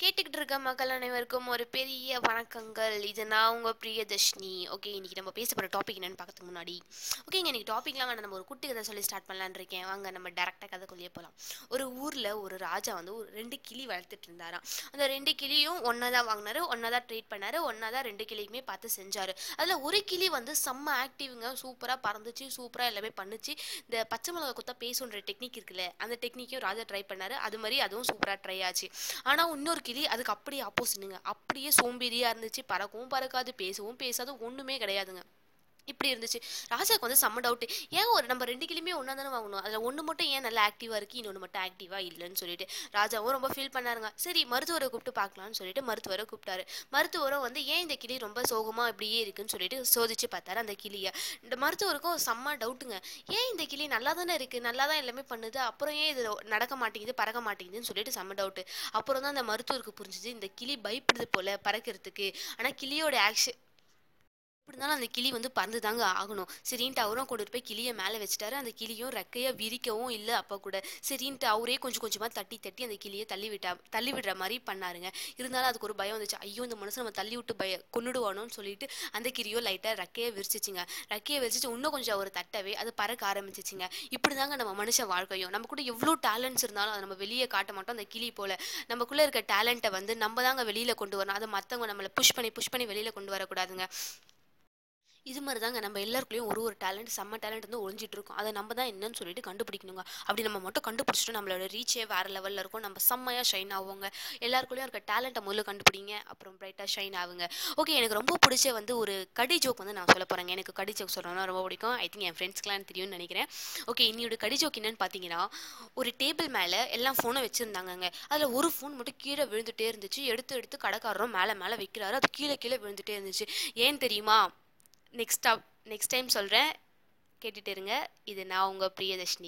கேட்டுக்கிட்டு இருக்க மக்கள் அனைவருக்கும் ஒரு பெரிய வணக்கங்கள். இது நான் உங்கள் பிரியதர்ஷினி. ஓகே இன்னைக்கு நம்ம பேச போகிற டாபிக் என்னென்னு பார்க்கறதுக்கு முன்னாடி ஓகேங்க இன்றைக்கி டாபிக்லாம் நம்ம ஒரு குட்டி கதை சொல்லி ஸ்டார்ட் பண்ணலான்னு இருக்கேன். வாங்க நம்ம டேரெக்டாக கதைக்குள்ளேயே போகலாம் ஒரு ஊரில் ஒரு ராஜா வந்து ஒரு ரெண்டு கிளி வளர்த்துட்டு இருந்தாராம். அந்த ரெண்டு கிளியும் ஒன்றா தான் வாங்கினார் ஒன்றா தான் ட்ரீட் பண்ணார் ஒன்றா தான் ரெண்டு கிளியுமே பார்த்து செஞ்சார். அதில் ஒரு கிளி வந்து செம்ம ஆக்டிவ்ங்க சூப்பராக பறந்துச்சு சூப்பராக எல்லாமே பண்ணுச்சு. இந்த பச்சை மிளகா குத்தா பேசுன்ற டெக்னிக் இருக்குல்ல அந்த டெக்னிக்கையும் ராஜா ட்ரை பண்ணார். அது மாதிரி அதுவும் சூப்பராக ட்ரை ஆச்சு. ஆனால் இன்னொரு கிளி அதுக்கு அப்படியே ஆப்போசிட்டுங்க அப்படியே சோம்பேறியாக இருந்துச்சு. பறக்கவும் பறக்காது பேசவும் பேசாது ஒன்றுமே கிடையாதுங்க. இப்படி இருந்துச்சு. ராஜாவுக்கு வந்து செம்ம டவுட்டு ஏன் ஒரு நம்ம ரெண்டு கிளியுமே ஒன்றா தானே வாங்கணும்? அதில் ஒன்று மட்டும் ஏன் நல்லா ஆக்டிவாக இருக்குது இன்னொன்று மட்டும் ஆக்டிவாக இல்லைன்னு சொல்லிட்டு ராஜாவும் ரொம்ப ஃபீல் பண்ணாருங்க. சரி மருத்துவரை கூப்பிட்டு பார்க்கலாம்னு சொல்லிட்டு மருத்துவரை கூப்பிட்டாரு. மருத்துவரும் வந்து ஏன் இந்த கிளி ரொம்ப சோகமாக இப்படியே இருக்குன்னு சொல்லிட்டு சோதிச்சு பார்த்தாரு அந்த கிளியை. இந்த மருத்துவருக்கும் செம்ம டவுட்டுங்க ஏன் இந்த கிளி நல்லா தானே இருக்குது நல்லா தான் எல்லாமே பண்ணுது. அப்புறம் ஏன் இது நடக்க மாட்டேங்குது பறக்க மாட்டேங்குதுன்னு சொல்லிட்டு செம்ம டவுட்டு அப்புறம் தான் அந்த மருத்துவருக்கு புரிஞ்சுது இந்த கிளி பயப்படுது போல பறக்கிறதுக்கு. ஆனால் கிளியோட ஆக்ஷன் இருந்தாலும் அந்த கிளி வந்து பறந்து தாங்க ஆகணும். சரின்ட்டு அவரும் கொண்டு போய் கிளியை மேலே வச்சுட்டாரு. அந்த கிளியும் ரெக்கையை விரிக்கவும் இல்லை அப்போ கூட. சரின்ட்டு அவரே கொஞ்சம் கொஞ்சமாக தட்டி தட்டி அந்த கிளியை தள்ளி விட்டா தள்ளி விடுற மாதிரி பண்ணாருங்க. இருந்தாலும் அதுக்கு ஒரு பயம் வந்துச்சு. ஐயோ இந்த மனுஷன் நம்ம தள்ளி விட்டு பய கொண்டுடுவானோன்னு சொல்லிட்டு அந்த கிளியோ லைட்டாக ரெக்கையை விரிச்சிச்சுங்க. ரெக்கையை விரிச்சிச்சு இன்னும் கொஞ்சம் அவர் தட்டவே அது பறக்க ஆரம்பிச்சிச்சுங்க. இப்படி தாங்க நம்ம மனுஷன் வாழ்க்கையும். நம்ம கூட எவ்வளோ டேலண்ட்ஸ் இருந்தாலும் அதை நம்ம வெளியே காட்ட மாட்டோம் அந்த கிளி போல. நமக்குள்ளே இருக்க டேலண்ட்டை வந்து நம்ம தாங்க வெளியில் கொண்டு வரணும். அதை மற்றவங்க நம்மளை புஷ் பண்ணி புஷ் பண்ணி வெளியில் கொண்டு வரக்கூடாதுங்க. இது மாதிரி தாங்க நம்ம எல்லாருக்குள்ளேயும் ஒரு ஒரு டேலண்ட் செம்ம டேலண்ட் வந்து ஒழிஞ்சிட்டு இருக்கும் அதை நம்ம தான் என்னன்னு சொல்லிட்டு கண்டுபிடிக்கணுங்க. அப்படி நம்ம மட்டும் கண்டுபிடிச்சிட்டோம் நம்மளோட ரீச்சே வேறு லெவலில் இருக்கும். நம்ம செம்மையாக ஷைன் ஆகுவோங்க. எல்லாருக்குள்ளேயும் இருக்க டேலண்ட்டை முதல்ல கண்டுபிடிங்க அப்புறம் பிரைட்டாக ஷைன் ஆகுங்க. ஓகே எனக்கு ரொம்ப பிடிச்ச வந்து ஒரு கடி ஜோக் வந்து நான் சொல்ல போகிறேங்க எனக்கு கடி ஜோக் சொல்லணும்னா ரொம்ப பிடிக்கும். ஐ திங்க் என் ஃப்ரெண்ட்ஸ்க்கெலாம் தெரியும்னு நினைக்கிறேன். ஓகே இன்னியோட கடி ஜோக் என்னன்னு பார்த்தீங்கன்னா ஒரு டேபிள் மேலே எல்லாம் ஃபோனை வச்சுருந்தாங்கங்க. அதில் ஒரு ஃபோன் மட்டும் கீழே விழுந்துகிட்டே இருந்துச்சு. எடுத்து எடுத்து கடைக்காரரும் மேலே மேலே வைக்கிறாரு. அது கீழே கீழே விழுந்துட்டே இருந்துச்சு. ஏன் தெரியுமா? நெக்ஸ்ட் நெக்ஸ்ட் டைம் சொல்கிறேன் கேட்டுட்டு இருங்க. இது நான் உங்கள் பிரியதர்ஷினி.